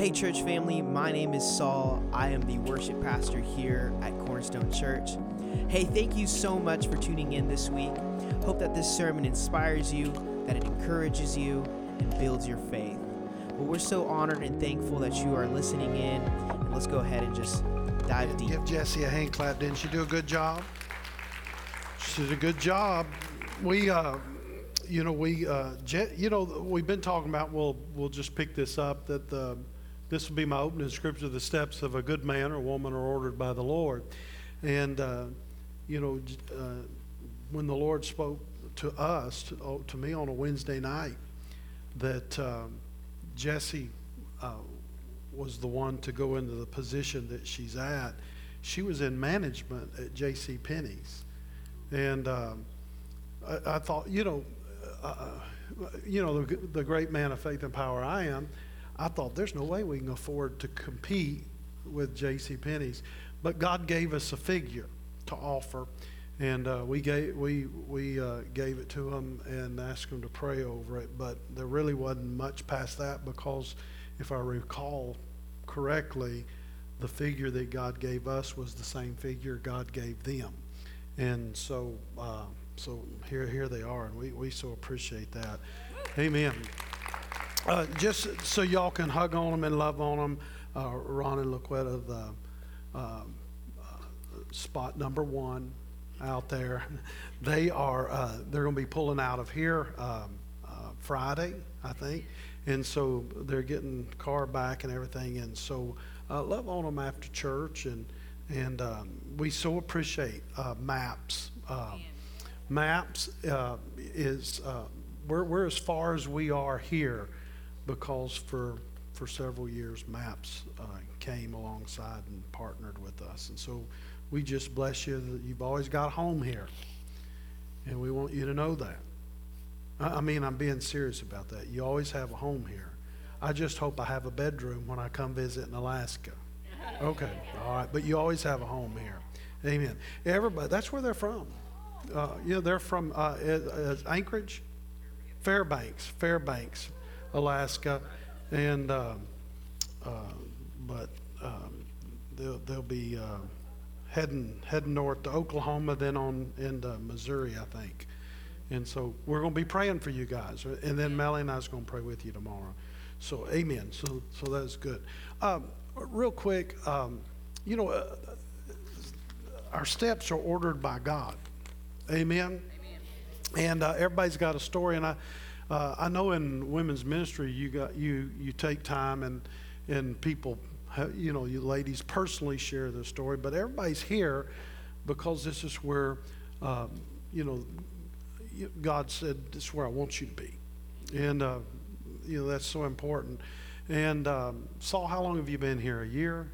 Hey, church family, my name is Saul. I am the worship pastor here at Cornerstone Church. Hey, thank you so much for tuning in this week. Hope that this sermon inspires you, that it encourages you, and builds your faith. But we're so honored and thankful that you are listening in. And let's go ahead and just dive deep. Give Jesse a hand clap. Didn't she do a good job? She did a good job. We, uh, you know, we, uh, you know, we've been talking about. We'll, we'll just pick this up. That the, this will be my opening scripture. The steps of a good man or woman are ordered by the Lord, and uh, you know, uh, when the Lord spoke to us, to, oh, to me on a Wednesday night, that um, Jessie uh, was the one to go into the position that she's at. She was in management at J.C. Penney's, and um, I, I thought, you know, uh, you know, the, the great man of faith and power I am. I thought there's no way we can afford to compete with J.C. Penney's, but God gave us a figure to offer, and uh, we gave we we uh, gave it to them and asked them to pray over it. But there really wasn't much past that because, if I recall correctly, the figure that God gave us was the same figure God gave them, and so uh, so here here they are, and we we so appreciate that. Amen. Uh, just so y'all can hug on them and love on them, uh, Ron and Laquetta, the uh, spot number one out there. They are uh, they're going to be pulling out of here um, uh, Friday, I think, and so they're getting car back and everything. And so uh, love on them after church, and and um, we so appreciate uh, MAPS. Um, MAPS uh, is uh, we're we're as far as we are here because for for several years MAPS uh, came alongside and partnered with us. And so we just bless you that you've always got home here. And we want you to know that. I I mean i'm being serious about that. You always have a home here. I just hope i have a bedroom when i come visit in alaska. Okay all right but you always have a home here. Amen. Everybody that's where they're from. Uh, you know they're from uh, uh, anchorage? Fairbanks fairbanks alaska and um, uh, but um, they'll, they'll be uh, heading heading north to Oklahoma, then on into Missouri, I think. And so we're going to be praying for you guys, and then Melly and I is going to pray with you tomorrow. So amen. So so that's good. Um, real quick, um, you know, uh, our steps are ordered by God. Amen. And uh, everybody's got a story, and I. Uh, I know in women's ministry you got you you take time and and people you know you ladies personally share their story, but everybody's here because this is where um, you know God said this is where I want you to be, and uh, you know that's so important. And um, Saul, how long have you been here? A year.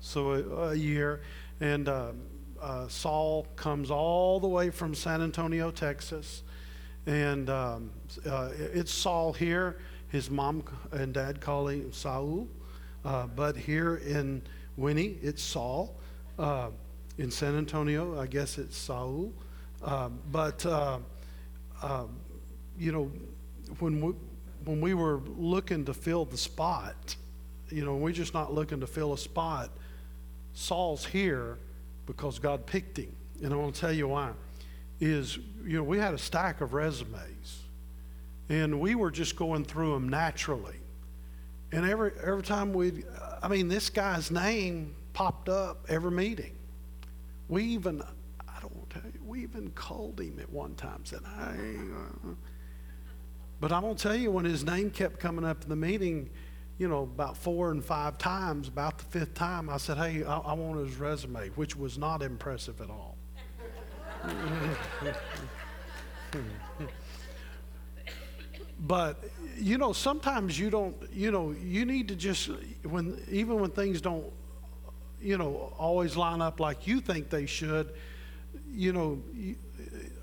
So a, a year, and um, uh, Saul comes all the way from San Antonio, Texas, and um, uh, it's Saul here. His mom and dad call him Saul, uh, but here in Winnie, it's Saul. Uh, in San Antonio, I guess it's Saul. Um, but uh, um, you know, when we, when we were looking to fill the spot, you know, we're just not looking to fill a spot. Saul's here because God picked him. And I want to tell you why. Is, you know, we had a stack of resumes and we were just going through them naturally. And every, every time we, I mean, this guy's name popped up every meeting. We even, I don't tell you, we even called him at one time, said, hey. uh," But I'm going to tell you, when his name kept coming up in the meeting, you know, about four and five times, about the fifth time, I said, hey, I, I want his resume, which was not impressive at all. But you know sometimes you don't you know you need to just when even when things don't you know always line up like you think they should you know you,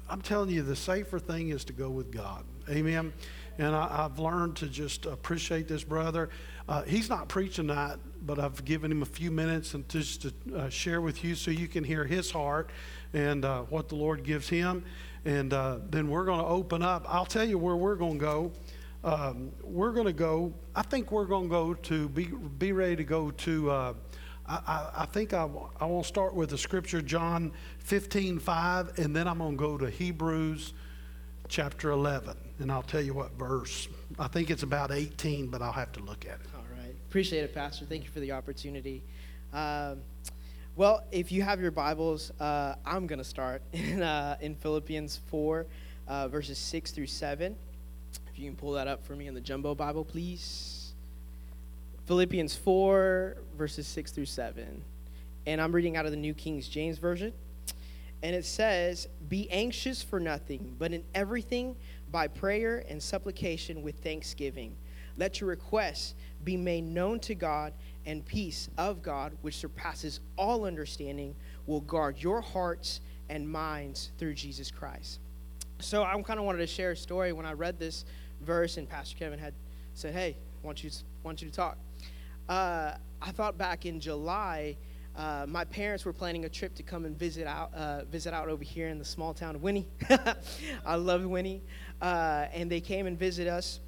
i'm telling you the safer thing is to go with god. Amen and I, i've learned to just appreciate this brother. Uh, he's not preaching that but i've given him a few minutes and just to uh, share with you so you can hear his heart and uh, what the lord gives him. And uh, then we're going to open up. I'll tell you where we're going to go. Um, we're going to go, I think we're going to go to, be, be ready to go to, uh, I, I, I think I, I want to start with the scripture, John 15, 5, and then I'm going to go to Hebrews chapter 11. And I'll tell you what verse. I think it's about 18, but I'll have to look at it. All right. Appreciate it, Pastor. Thank you for the opportunity. Um, well, if you have your Bibles, uh, I'm going to start in, uh, in Philippians 4, uh, verses 6 through 7. If you can pull that up for me in the Jumbo Bible, please. Philippians 4, verses 6 through 7. And I'm reading out of the New King James Version. And it says, Be anxious for nothing, but in everything by prayer and supplication with thanksgiving. Let your requests be made known to God, and peace of God, which surpasses all understanding, will guard your hearts and minds through Jesus Christ. So I kind of wanted to share a story when I read this verse, and Pastor Kevin had said, "Hey, want you, want you to talk." Uh, I thought back in July, uh, my parents were planning a trip to come and visit out, uh, visit out over here in the small town of Winnie. I love Winnie, uh, and they came and visit us.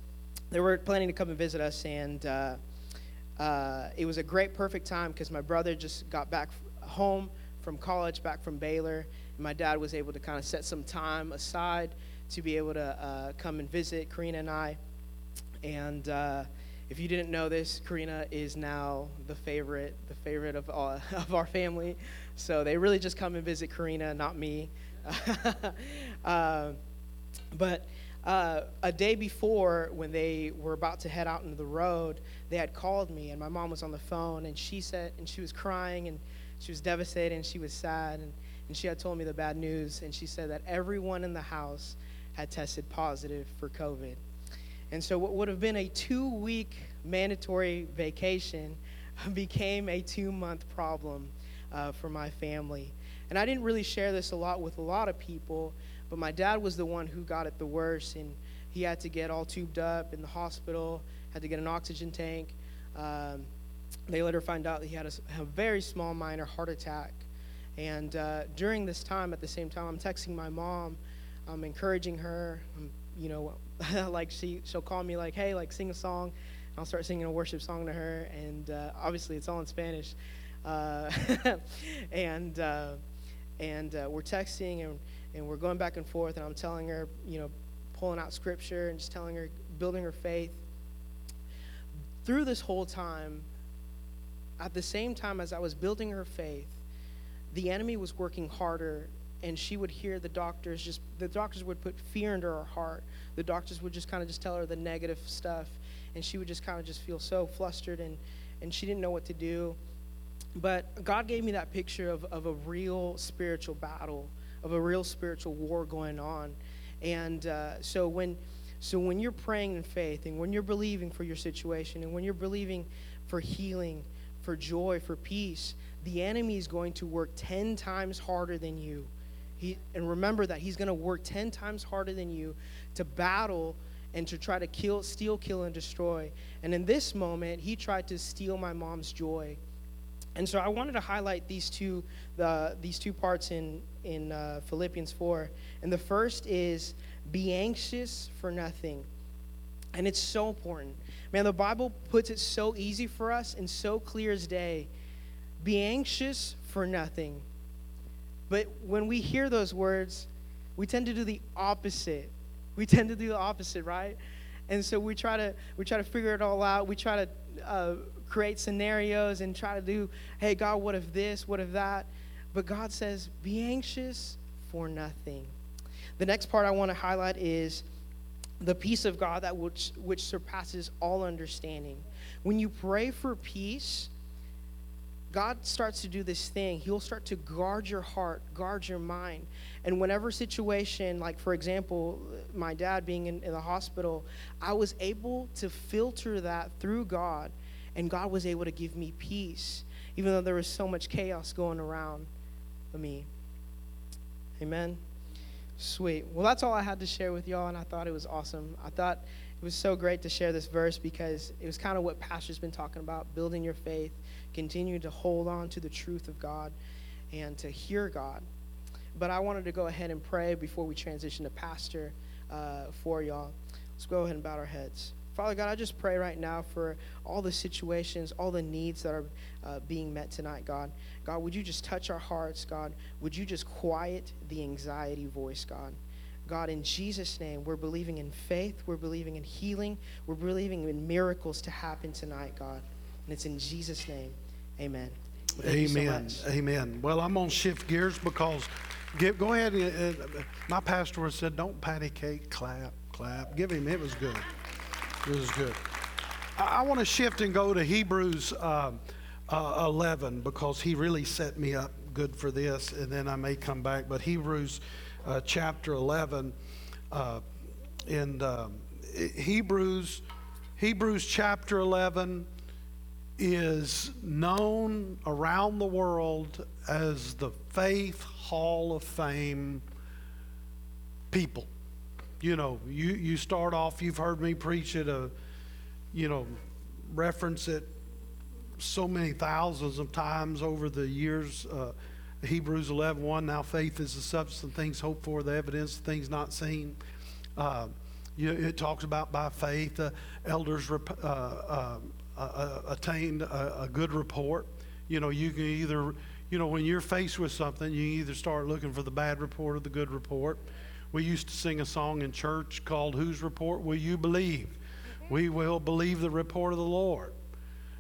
They were planning to come and visit us, and uh, uh, it was a great, perfect time because my brother just got back home from college, back from Baylor, and my dad was able to kind of set some time aside to be able to uh, come and visit Karina and I. And if you didn't know this, Karina is now the favorite, the favorite of all, of our family. So they really just come and visit Karina, not me. uh, but uh, a day before, when they were about to head out into the road, they had called me, and my mom was on the phone, and she said, and she was crying, and she was devastated, and she was sad, and, and she had told me the bad news, and she said that everyone in the house had tested positive for COVID. And so, what would have been a two week mandatory vacation became a two month problem uh, for my family. And I didn't really share this a lot with a lot of people, but my dad was the one who got it the worst, and he had to get all tubed up in the hospital, had to get an oxygen tank. Um, they later find out that he had a, a very small, minor heart attack. And uh, during this time, at the same time, I'm texting my mom, I'm encouraging her. I'm, you know, like she she'll call me like, hey, like sing a song. I'll start singing a worship song to her, and uh, obviously it's all in Spanish. Uh, and uh, and uh, we're texting and and we're going back and forth, and I'm telling her, you know, pulling out scripture and just telling her, building her faith. Through this whole time, at the same time as I was building her faith, the enemy was working harder and she would hear the doctors just the doctors would put fear into her heart the doctors would just kind of just tell her the negative stuff and she would just kind of just feel so flustered and and she didn't know what to do but god gave me that picture of, of a real spiritual battle of a real spiritual war going on. And uh, so when so when you're praying in faith and when you're believing for your situation and when you're believing for healing, for joy, for peace, the enemy is going to work 10 times harder than you. He, and remember that he's going to work 10 times harder than you to battle and to try to kill, steal, kill, and destroy. And in this moment, he tried to steal my mom's joy. And so I wanted to highlight these two, the, these two parts in, in uh, Philippians 4. And the first is be anxious for nothing. And it's so important. Man, the Bible puts it so easy for us and so clear as day. Be anxious for nothing. But when we hear those words, we tend to do the opposite. We tend to do the opposite, right? And so we try to we try to figure it all out. We try to uh, create scenarios and try to do, hey, God, what if this? What if that? But God says, be anxious for nothing. The next part I want to highlight is the peace of God that which, which surpasses all understanding. When you pray for peace, God starts to do this thing. He'll start to guard your heart, guard your mind. And whenever situation, like for example, my dad being in, in the hospital, I was able to filter that through God and God was able to give me peace, even though there was so much chaos going around for me. Amen. Sweet. Well, that's all I had to share with y'all, and I thought it was awesome. I thought it was so great to share this verse because it was kind of what Pastor's been talking about building your faith, continue to hold on to the truth of God, and to hear God. But I wanted to go ahead and pray before we transition to Pastor uh, for y'all. Let's go ahead and bow our heads. Father God, I just pray right now for all the situations, all the needs that are uh, being met tonight, God. God, would you just touch our hearts, God? Would you just quiet the anxiety voice, God? God, in Jesus' name, we're believing in faith, we're believing in healing, we're believing in miracles to happen tonight, God. And it's in Jesus' name. Amen. Well, you so Amen. Amen. Well, I'm going to shift gears because give, go ahead. And, uh, my pastor said, don't patty cake, clap, clap. Give him, it was good. It was good. I, I want to shift and go to Hebrews uh, uh, 11 because he really set me up good for this, and then I may come back. But Hebrews uh, chapter 11, uh, and um, Hebrews, Hebrews chapter 11 is known around the world as the Faith Hall of Fame people. You know, you, you start off, you've heard me preach it, uh, you know, reference it so many thousands of times over the years. Uh, Hebrews 11, 1, now faith is the substance of things hoped for, the evidence of things not seen. Uh, you, it talks about by faith, uh, elders rep, uh, attained a, a good report. You know, you can either, you know, when you're faced with something, you either start looking for the bad report or the good report. We used to sing a song in church called Whose Report Will You Believe? We will believe the report of the Lord.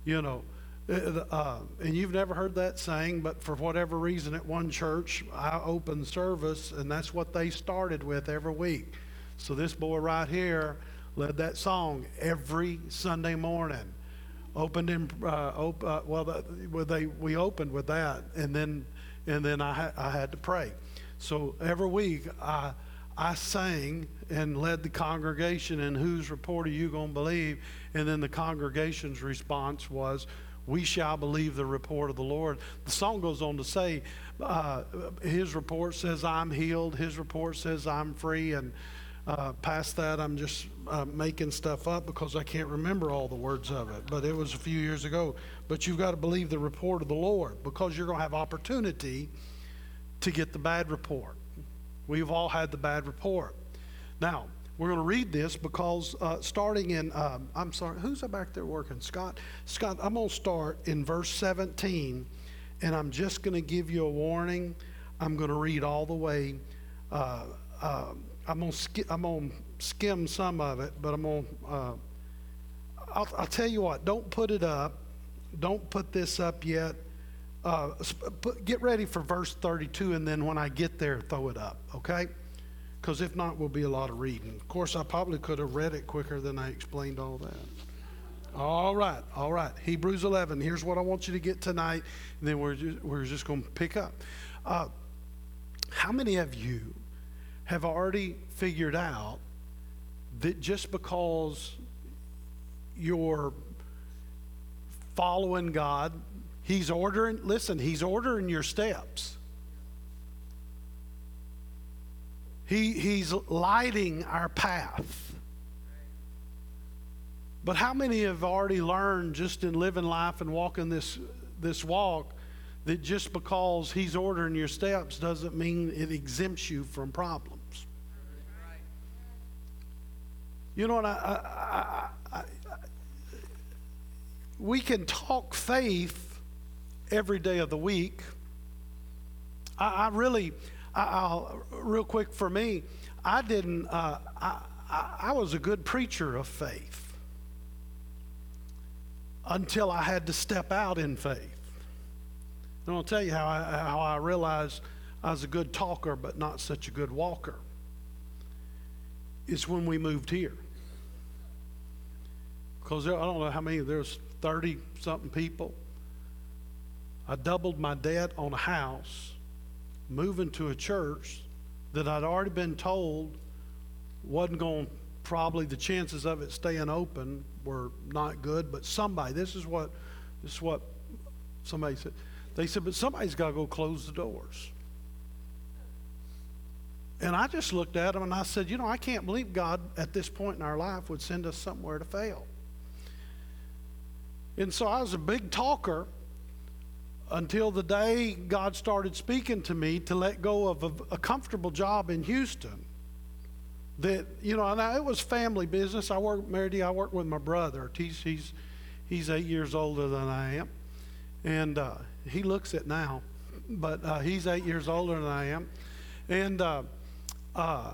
You know, uh, uh, and you've never heard that saying, but for whatever reason at one church, I opened service, and that's what they started with every week. So this boy right here led that song every Sunday morning. Opened in, uh, op- uh, well, the, well, they we opened with that, and then and then I ha- I had to pray. So every week I I sang and led the congregation. And whose report are you going to believe? And then the congregation's response was, "We shall believe the report of the Lord." The song goes on to say, uh, "His report says I'm healed. His report says I'm free." And uh, past that, I'm just uh, making stuff up because I can't remember all the words of it. But it was a few years ago. But you've got to believe the report of the Lord because you're going to have opportunity to get the bad report. We've all had the bad report. Now, we're going to read this because uh, starting in, um, I'm sorry, who's back there working? Scott? Scott, I'm going to start in verse 17, and I'm just going to give you a warning. I'm going to read all the way. Uh, uh, I'm to sk- I'm to skim some of it, but I'm to. Uh, I'll, I'll tell you what. Don't put it up. Don't put this up yet. Uh, put, get ready for verse 32, and then when I get there, throw it up. Okay? Because if not, we'll be a lot of reading. Of course, I probably could have read it quicker than I explained all that. All right, all right. Hebrews 11. Here's what I want you to get tonight, and then we're just, we're just going to pick up. Uh, how many of you have already figured out that just because you're following God, He's ordering, listen, He's ordering your steps. He, he's lighting our path. But how many have already learned just in living life and walking this, this walk that just because He's ordering your steps doesn't mean it exempts you from problems? You know what? I, I, I, we can talk faith every day of the week. I, really, I'll, real quick for me, I didn't, uh, I, I was a good preacher of faith until I had to step out in faith. And I'll tell you how I, how I realized I was a good talker, but not such a good walker. It's when we moved here. Because I don't know how many, there's 30 something people. I doubled my debt on a house, moving to a church that I'd already been told wasn't going, probably the chances of it staying open were not good. But somebody, this is what, this is what somebody said. They said, but somebody's got to go close the doors. And I just looked at them and I said, you know, I can't believe God at this point in our life would send us somewhere to fail. And so I was a big talker until the day God started speaking to me to let go of a, a comfortable job in Houston that you know, I, it was family business. I work, Mary I work with my brother. He's he's he's eight years older than I am, and uh, he looks it now, but uh, he's eight years older than I am, and. Uh, uh,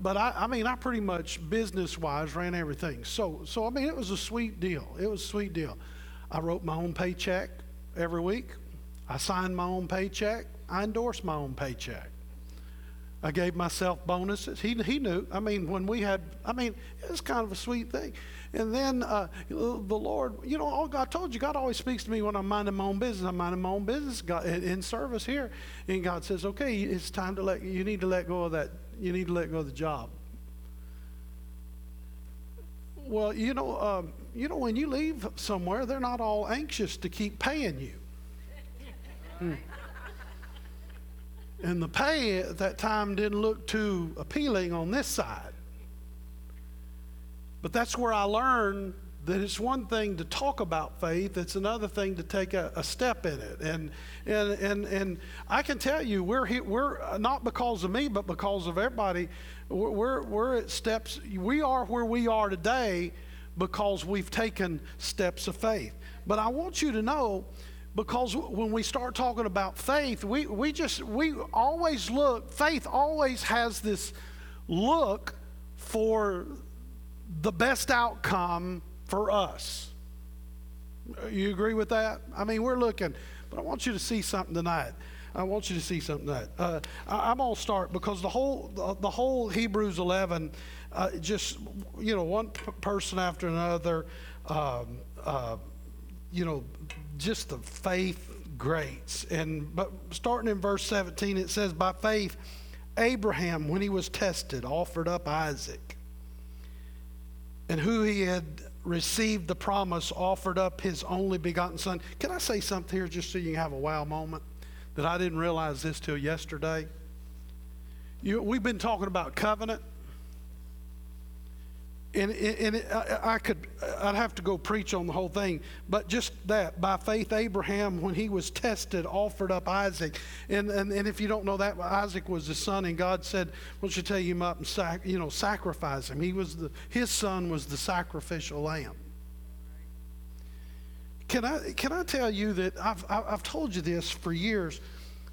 but I, I mean, I pretty much business-wise ran everything. So, so I mean, it was a sweet deal. It was a sweet deal. I wrote my own paycheck every week. I signed my own paycheck. I endorsed my own paycheck. I gave myself bonuses. He, he knew. I mean, when we had, I mean, it was kind of a sweet thing. And then uh, the Lord, you know, God told you, God always speaks to me when I'm minding my own business. I'm minding my own business God, in service here. And God says, okay, it's time to let, you need to let go of that, you need to let go of the job. Well, you know, um, you know, when you leave somewhere, they're not all anxious to keep paying you. Hmm. And the pay at that time didn't look too appealing on this side. But that's where I learned that it's one thing to talk about faith, it's another thing to take a, a step in it. And, and, and, and I can tell you, we're, here, we're uh, not because of me, but because of everybody, we're, we're at steps, we are where we are today because we've taken steps of faith. But I want you to know because when we start talking about faith, we, we just, we always look, faith always has this look for the best outcome for us. You agree with that? I mean, we're looking, but I want you to see something tonight. I want you to see something tonight. Uh, I, am gonna start because the whole the, the whole Hebrews 11, uh, just you know, one p- person after another, um, uh, you know, just the faith greats. And but starting in verse 17, it says, "By faith, Abraham, when he was tested, offered up Isaac, and who he had received the promise, offered up his only begotten son." Can I say something here, just so you have a wow moment? That I didn't realize this till yesterday. You, we've been talking about covenant and, and it, I, I, could i'd have to go preach on the whole thing but just that by faith abraham when he was tested offered up isaac. And, and, and if you don't know that isaac was his son and god said why don't you take him up and sac, you know sacrifice him? He was the his son was the sacrificial lamb. Can i can i tell you that i've i've told you this for years.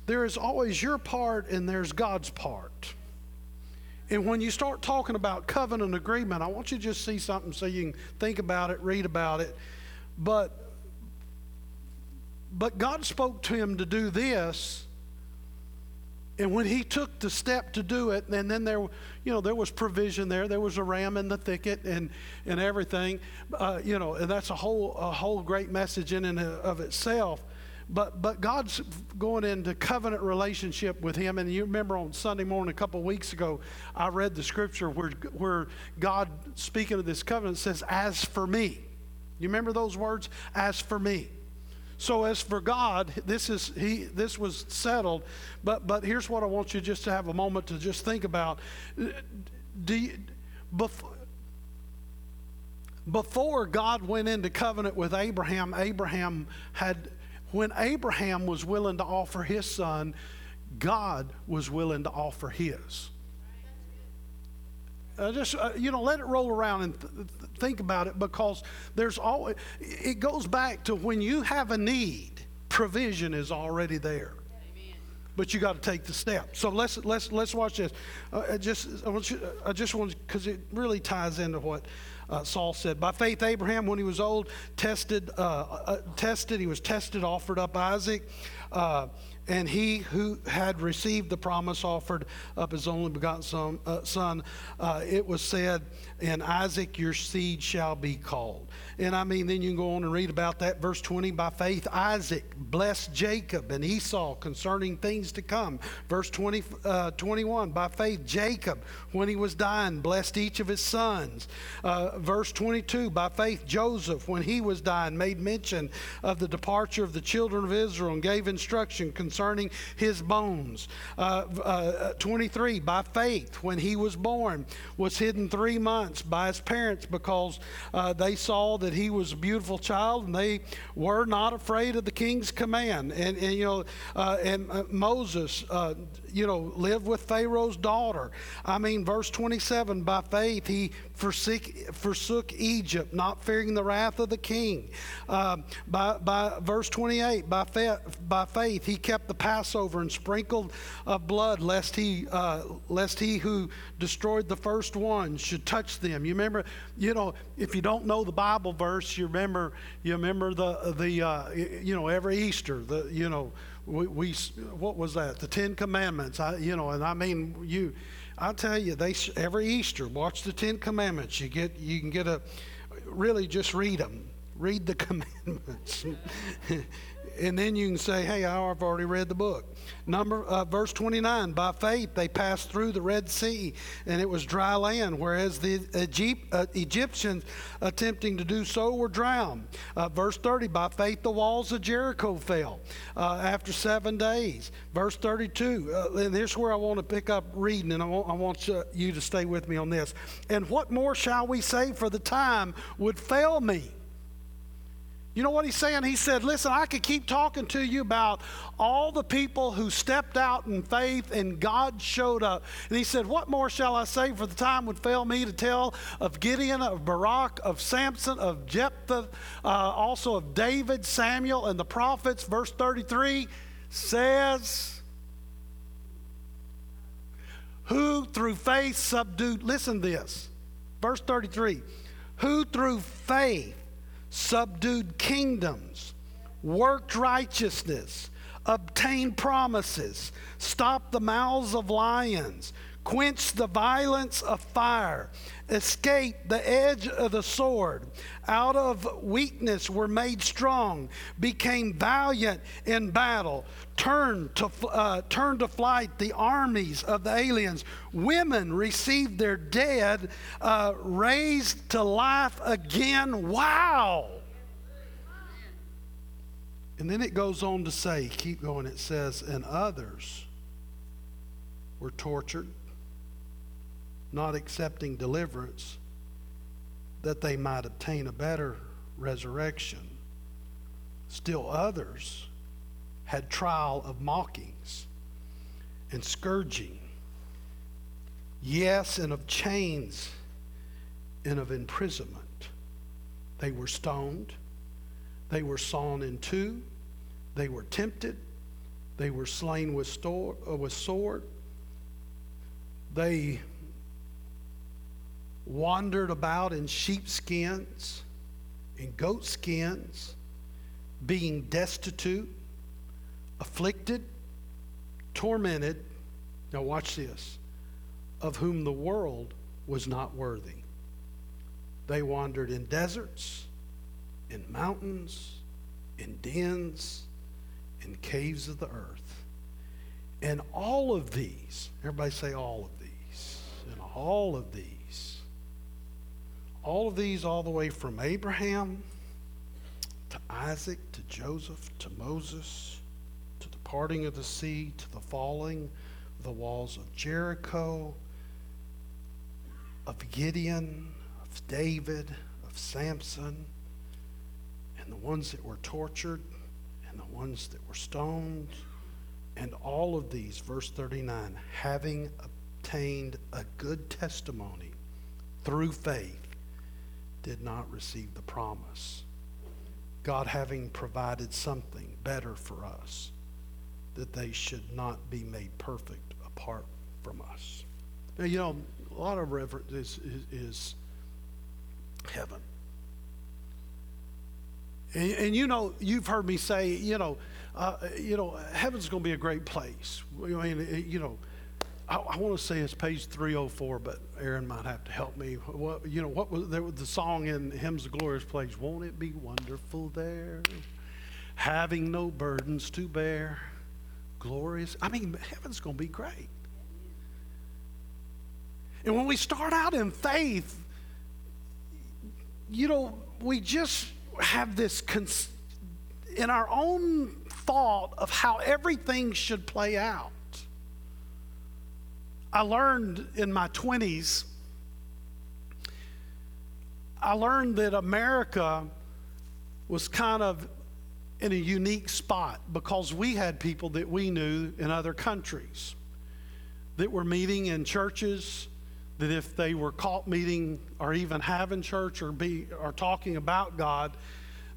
There is always your part and there's god's part and when you start talking about covenant agreement, I want you to just see something so you can think about it, read about it. But but God spoke to him to do this. And when he took the step to do it, and then there, you know, there was provision there. There was a ram in the thicket and, and everything, uh, you know, and that's a whole, a whole great message in and of itself. But, but God's going into covenant relationship with him. And you remember on Sunday morning a couple weeks ago, I read the scripture where, where God, speaking of this covenant, says, As for me. You remember those words? As for me. So as for God, this is he this was settled. But but here's what I want you just to have a moment to just think about. Do you, before, before God went into covenant with Abraham, Abraham had when Abraham was willing to offer his son, God was willing to offer his. Uh, just uh, you know, let it roll around and th- think about it because there's always. It goes back to when you have a need, provision is already there. But you got to take the step. So let's let's let's watch this. Uh, just I, want you, I just want because it really ties into what uh, Saul said. By faith, Abraham, when he was old, tested, uh, uh, tested. He was tested, offered up Isaac. And he who had received the promise offered up his only begotten son. Uh, son uh, it was said, "In Isaac your seed shall be called." And I mean, then you can go on and read about that. Verse 20 By faith, Isaac blessed Jacob and Esau concerning things to come. Verse 20, uh, 21 By faith, Jacob, when he was dying, blessed each of his sons. Uh, verse 22 by faith, Joseph, when he was dying, made mention of the departure of the children of Israel and gave instruction concerning his bones. Uh, uh, 23 by faith, when he was born, was hidden three months by his parents because uh, they saw that he was a beautiful child and they were not afraid of the king's command. And, and you know, uh, and uh, Moses, uh, you know, lived with Pharaoh's daughter. I mean, verse 27 by faith, he forsook, forsook Egypt, not fearing the wrath of the king. Uh, by, by verse 28, by, fa- by faith, he kept the Passover and sprinkled of blood, lest he, uh, lest he who destroyed the first one should touch them. You remember, you know, if you don't know the Bible verse, you remember, you remember the, the uh, you know, every Easter, the, you know, we, we what was that? The Ten Commandments. I, you know, and I mean, you, I tell you, they every Easter watch the Ten Commandments. You get, you can get a, really just read them. Read the commandments. and then you can say, "Hey, I've already read the book." Number uh, verse 29. By faith they passed through the Red Sea, and it was dry land, whereas the Egypt, uh, Egyptians attempting to do so were drowned. Uh, verse 30. By faith the walls of Jericho fell uh, after seven days. Verse 32. Uh, and here's where I want to pick up reading, and I want, I want you to stay with me on this. And what more shall we say? For the time would fail me. You know what he's saying? He said, Listen, I could keep talking to you about all the people who stepped out in faith and God showed up. And he said, What more shall I say? For the time would fail me to tell of Gideon, of Barak, of Samson, of Jephthah, uh, also of David, Samuel, and the prophets. Verse 33 says, Who through faith subdued, listen to this. Verse 33 Who through faith subdued kingdoms, worked righteousness, obtained promises, stopped the mouths of lions, quenched the violence of fire, escaped the edge of the sword, out of weakness were made strong, became valiant in battle, turned to, uh, turned to flight the armies of the aliens. Women received their dead, uh, raised to life again. Wow! And then it goes on to say, keep going, it says, and others were tortured not accepting deliverance, that they might obtain a better resurrection. Still others had trial of mockings and scourging, yes, and of chains and of imprisonment. They were stoned, they were sawn in two, they were tempted, they were slain with, store, uh, with sword, they wandered about in sheepskins, in goatskins, being destitute, afflicted, tormented. Now, watch this of whom the world was not worthy. They wandered in deserts, in mountains, in dens, in caves of the earth. And all of these, everybody say all of these, and all of these all of these, all the way from Abraham to Isaac to Joseph to Moses to the parting of the sea to the falling of the walls of Jericho, of Gideon, of David, of Samson, and the ones that were tortured and the ones that were stoned. And all of these, verse 39, having obtained a good testimony through faith, did not receive the promise. God having provided something better for us, that they should not be made perfect apart from us. Now, you know, a lot of reverence is, is, is heaven. And, and, you know, you've heard me say, you know, uh, you know, heaven's going to be a great place. I mean, you know, I, I want to say it's page 304, but Aaron might have to help me. What, you know, what was there was the song in Hymns of Glorious Praise? Won't it be wonderful there, having no burdens to bear, glorious? I mean, heaven's going to be great. And when we start out in faith, you know, we just have this cons- in our own thought of how everything should play out. I learned in my 20s, I learned that America was kind of in a unique spot because we had people that we knew in other countries that were meeting in churches that if they were caught meeting or even having church or be or talking about God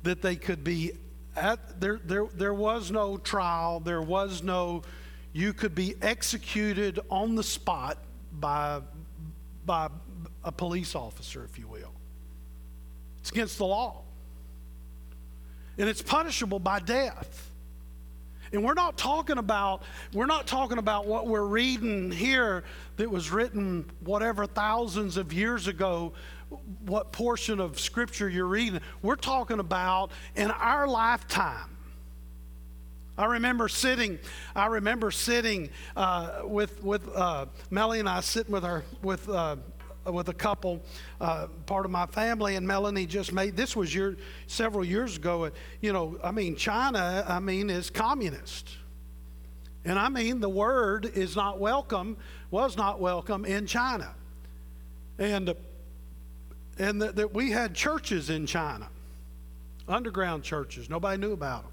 that they could be at there there there was no trial there was no you could be executed on the spot by by a police officer if you will it's against the law and it's punishable by death and we're not talking about we're not talking about what we're reading here that was written whatever thousands of years ago what portion of scripture you're reading. We're talking about in our lifetime. I remember sitting. I remember sitting uh, with with uh, Melanie and I sitting with our with uh, with a couple, uh, part of my family, and Melanie just made this was year several years ago. You know, I mean, China, I mean, is communist, and I mean the word is not welcome, was not welcome in China, and and that, that we had churches in China, underground churches. Nobody knew about them.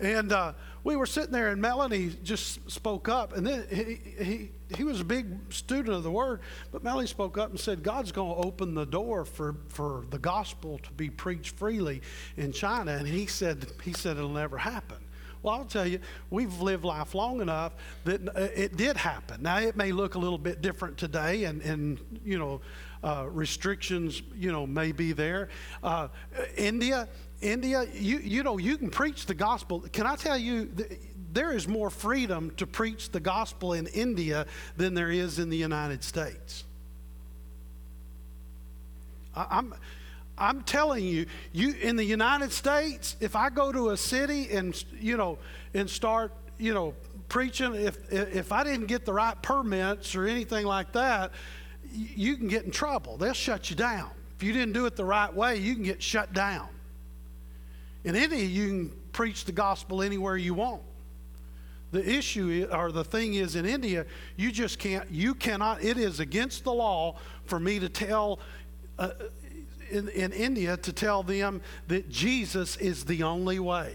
And uh, we were sitting there, and Melanie just spoke up. And then he, he, he was a big student of the word, but Melanie spoke up and said, God's going to open the door for, for the gospel to be preached freely in China. And he said, he said it'll never happen. Well, I'll tell you, we've lived life long enough that uh, it did happen. Now, it may look a little bit different today, and, and you know, uh, restrictions, you know, may be there. Uh, India, India, you, you know, you can preach the gospel. Can I tell you, there is more freedom to preach the gospel in India than there is in the United States. I, I'm. I'm telling you, you in the United States, if I go to a city and you know and start you know preaching, if if I didn't get the right permits or anything like that, you can get in trouble. They'll shut you down. If you didn't do it the right way, you can get shut down. In India, you can preach the gospel anywhere you want. The issue or the thing is in India, you just can't, you cannot, it is against the law for me to tell, uh, in, in India, to tell them that Jesus is the only way.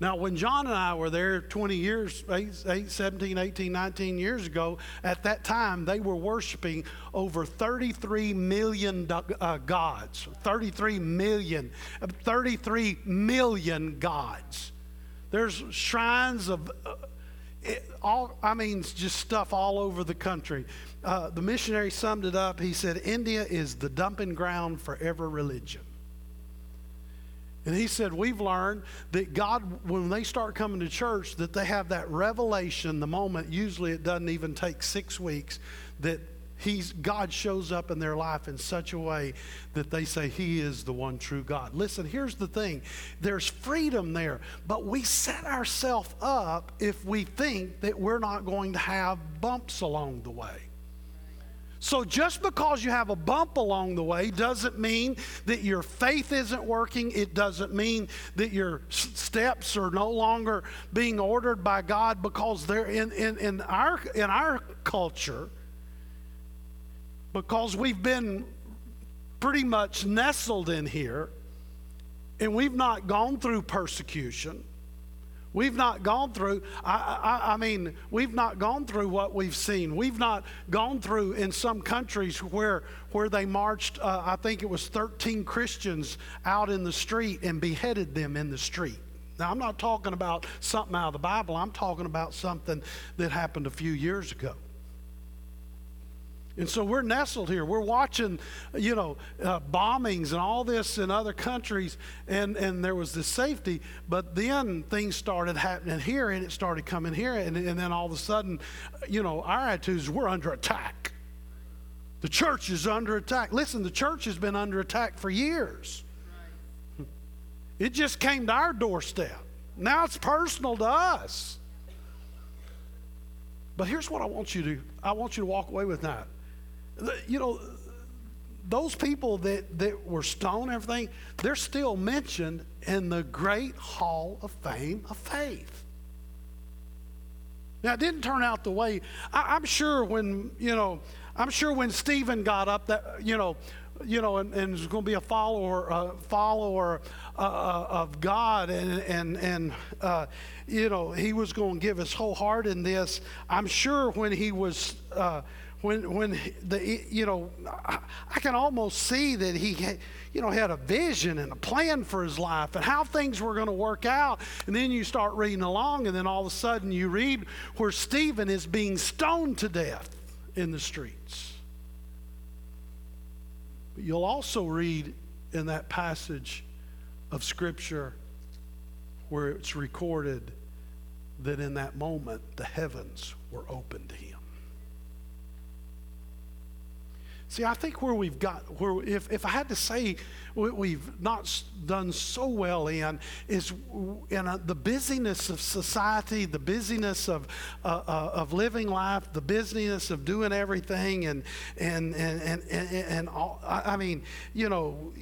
Now, when John and I were there 20 years, 8, 8, 17, 18, 19 years ago, at that time they were worshiping over 33 million uh, gods. 33 million. 33 million gods. There's shrines of uh, it, all, I mean, just stuff all over the country. Uh, the missionary summed it up. He said, India is the dumping ground for every religion. And he said, We've learned that God, when they start coming to church, that they have that revelation the moment, usually it doesn't even take six weeks, that he's, God shows up in their life in such a way that they say He is the one true God. Listen, here's the thing there's freedom there, but we set ourselves up if we think that we're not going to have bumps along the way. So just because you have a bump along the way doesn't mean that your faith isn't working. It doesn't mean that your steps are no longer being ordered by God because they're in, in, in, our, in our culture, because we've been pretty much nestled in here and we've not gone through persecution We've not gone through, I, I, I, mean, we've not gone through what we've seen. We've not gone through in some countries where, where they marched, uh, I think it was 13 Christians out in the street and beheaded them in the street. Now, I'm not talking about something out of the Bible, I'm talking about something that happened a few years ago. And so we're nestled here. We're watching, you know, uh, bombings and all this in other countries, and, and there was this safety. But then things started happening here, and it started coming here, and, and then all of a sudden, you know, our attitude is we're under attack. The church is under attack. Listen, the church has been under attack for years. It just came to our doorstep. Now it's personal to us. But here's what I want you to I want you to walk away with that you know, those people that, that were stoned everything, they're still mentioned in the great hall of fame of faith. Now, it didn't turn out the way, I, I'm sure when, you know, I'm sure when Stephen got up that, you know, you know, and, and was going to be a follower, uh, follower uh, uh, of God, and and and uh, you know, he was going to give his whole heart in this. I'm sure when he was. When, when the you know I, I can almost see that he you know had a vision and a plan for his life and how things were going to work out and then you start reading along and then all of a sudden you read where Stephen is being stoned to death in the streets but you'll also read in that passage of Scripture where it's recorded that in that moment the heavens were opened to him. See, I think where we've got, where if, if I had to say what we've not done so well in, is in a, the busyness of society, the busyness of, uh, uh, of living life, the busyness of doing everything, and, and, and, and, and, and all, I, I mean, you know,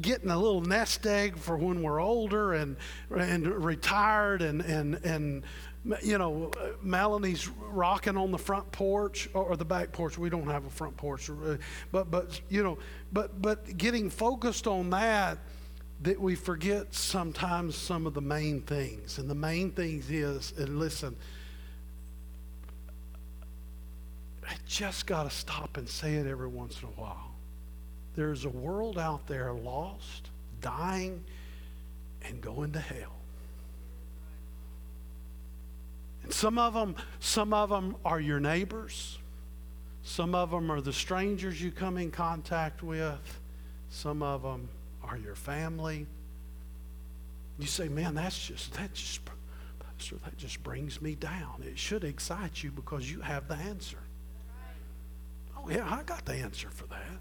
getting a little nest egg for when we're older and, and retired and, and, and you know, Melanie's rocking on the front porch or the back porch. We don't have a front porch, uh, but but you know, but but getting focused on that, that we forget sometimes some of the main things. And the main things is, and listen, I just got to stop and say it every once in a while. There's a world out there lost, dying, and going to hell. And some of them, some of them are your neighbors. Some of them are the strangers you come in contact with. Some of them are your family. You say, man, that's just, that just, Pastor, that just brings me down. It should excite you because you have the answer. Oh, yeah, I got the answer for that.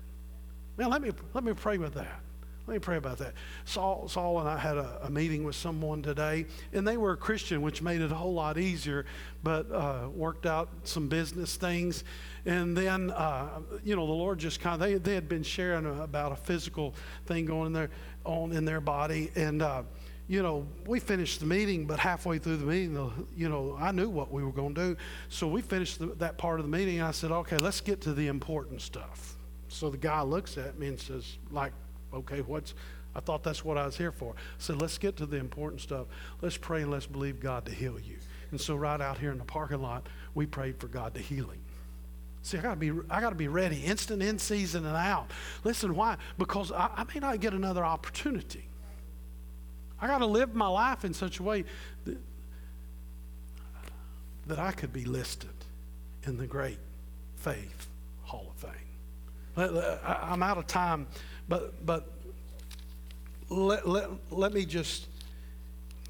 Man, let me, let me pray with that. Let me pray about that. Saul, Saul and I had a, a, meeting with someone today, and they were a Christian, which made it a whole lot easier, but uh, worked out some business things. And then, uh, you know, the Lord just kind of, they, they had been sharing about a physical thing going in there, on in their body. And, uh, you know, we finished the meeting, but halfway through the meeting, you know, I knew what we were going to do. So we finished the, that part of the meeting, and I said, okay, let's get to the important stuff. So the guy looks at me and says, like, okay, what's, I thought that's what I was here for. So let's get to the important stuff. Let's pray and let's believe God to heal you. And so right out here in the parking lot, we prayed for God to heal him. See, I gotta be I gotta be ready, instant in season and out. Listen, why? Because I, I may not get another opportunity. I gotta live my life in such a way that, that I could be listed in the great faith hall of fame. I'm out of time. But, but let, let, let me just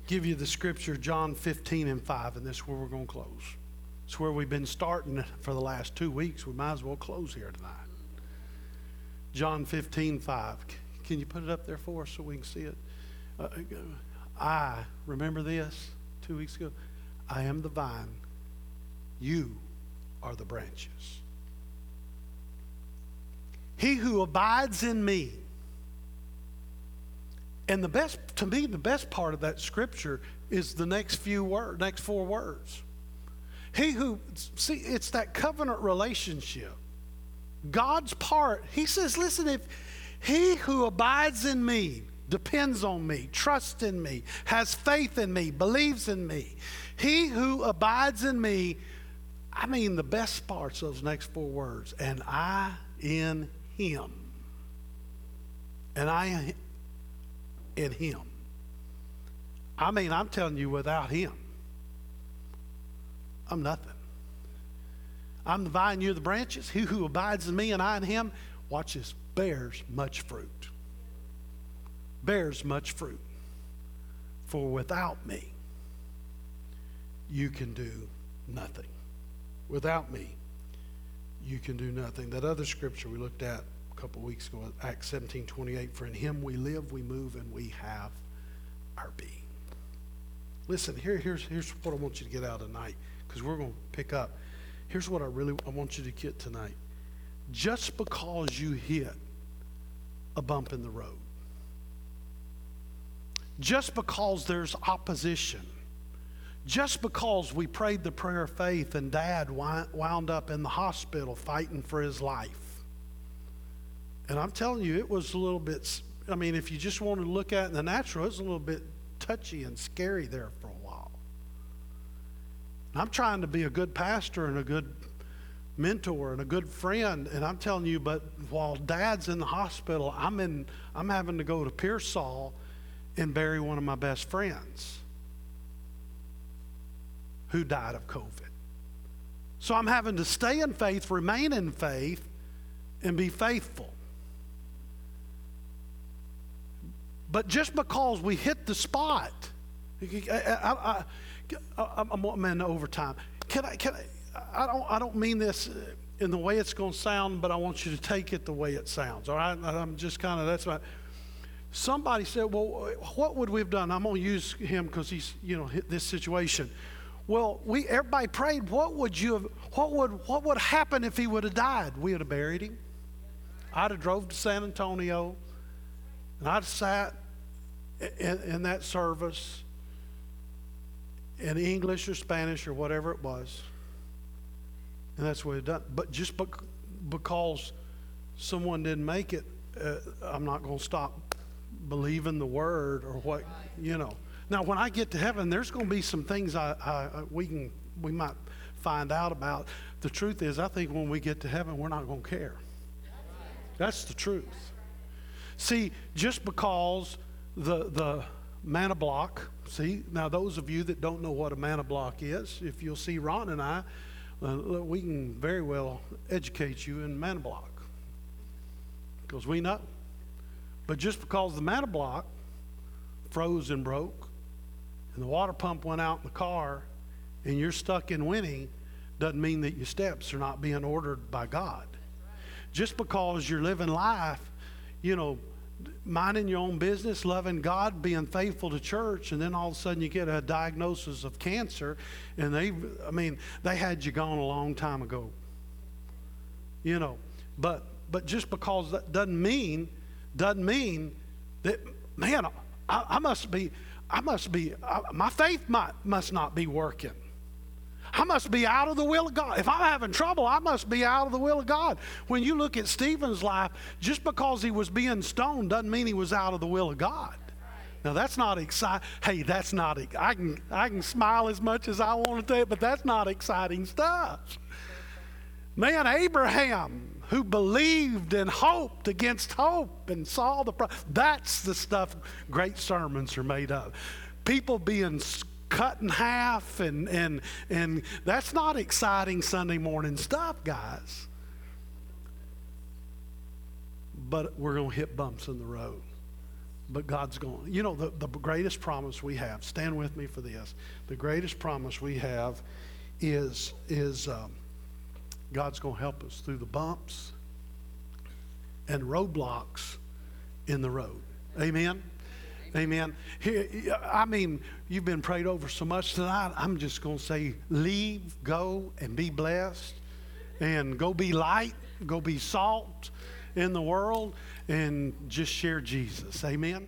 give you the scripture, John 15 and 5, and this is where we're going to close. It's where we've been starting for the last two weeks. We might as well close here tonight. John 15, 5. Can you put it up there for us so we can see it? Uh, I, remember this two weeks ago? I am the vine, you are the branches. He who abides in me. And the best, to me, the best part of that scripture is the next few words, next four words. He who, see, it's that covenant relationship. God's part, he says, listen, if he who abides in me, depends on me, trusts in me, has faith in me, believes in me, he who abides in me, I mean the best parts of those next four words, and I in him. And I in him. I mean, I'm telling you, without him, I'm nothing. I'm the vine, you're the branches. He who abides in me and I in him, watch this, bears much fruit. Bears much fruit. For without me, you can do nothing. Without me, you can do nothing. That other scripture we looked at couple weeks ago, Acts 17 28, for in him we live, we move, and we have our being. Listen, here, here's, here's what I want you to get out tonight, because we're going to pick up. Here's what I really I want you to get tonight. Just because you hit a bump in the road. Just because there's opposition, just because we prayed the prayer of faith and dad wound up in the hospital fighting for his life. And I'm telling you, it was a little bit, I mean, if you just want to look at it in the natural, it was a little bit touchy and scary there for a while. And I'm trying to be a good pastor and a good mentor and a good friend, and I'm telling you, but while dad's in the hospital, I'm in I'm having to go to Pearsall and bury one of my best friends who died of COVID. So I'm having to stay in faith, remain in faith, and be faithful. But just because we hit the spot, I, am in overtime. Can I, can I, I, don't, I don't mean this in the way it's going to sound, but I want you to take it the way it sounds. All right? I'm just kind of, that's my. Somebody said, well, what would we have done? I'm going to use him because he's, you know, hit this situation. Well, we everybody prayed. What would you have? What would what would happen if he would have died? We would have buried him. I'd have drove to San Antonio, and I'd sat in, in that service in English or Spanish or whatever it was, and that's what it done. But just because someone didn't make it, uh, I'm not going to stop believing the word or what you know. Now, when I get to heaven, there's going to be some things I, I, we can we might find out about. The truth is, I think when we get to heaven, we're not going to care. That's the truth. See, just because the the manna block, see now those of you that don't know what a manna block is, if you'll see Ron and I, uh, we can very well educate you in manna block because we know. But just because the manna block froze and broke, and the water pump went out in the car and you're stuck in Winnie doesn't mean that your steps are not being ordered by God. Just because you're living life, you know, minding your own business, loving God, being faithful to church, and then all of a sudden you get a diagnosis of cancer, and they, I mean, they had you gone a long time ago. You know, but but just because that doesn't mean doesn't mean that man, I, I must be I must be, uh, my faith might, must not be working. I must be out of the will of God. If I'm having trouble, I must be out of the will of God. When you look at Stephen's life, just because he was being stoned doesn't mean he was out of the will of God. Now that's not exciting. Hey, that's not. I can I can smile as much as I want to, but that's not exciting stuff. Man, Abraham who believed and hoped against hope and saw the. Pro- That's the stuff great sermons are made of. People being cut in half, and, and, and that's not exciting Sunday morning stuff, guys. But we're going to hit bumps in the road. But God's going, you know, the, the greatest promise we have, stand with me for this. The greatest promise we have is, is um, God's going to help us through the bumps and roadblocks in the road. Amen. Amen. I mean, you've been prayed over so much tonight. I'm just going to say, leave, go, and be blessed, and go be light, go be salt in the world, and just share Jesus. Amen.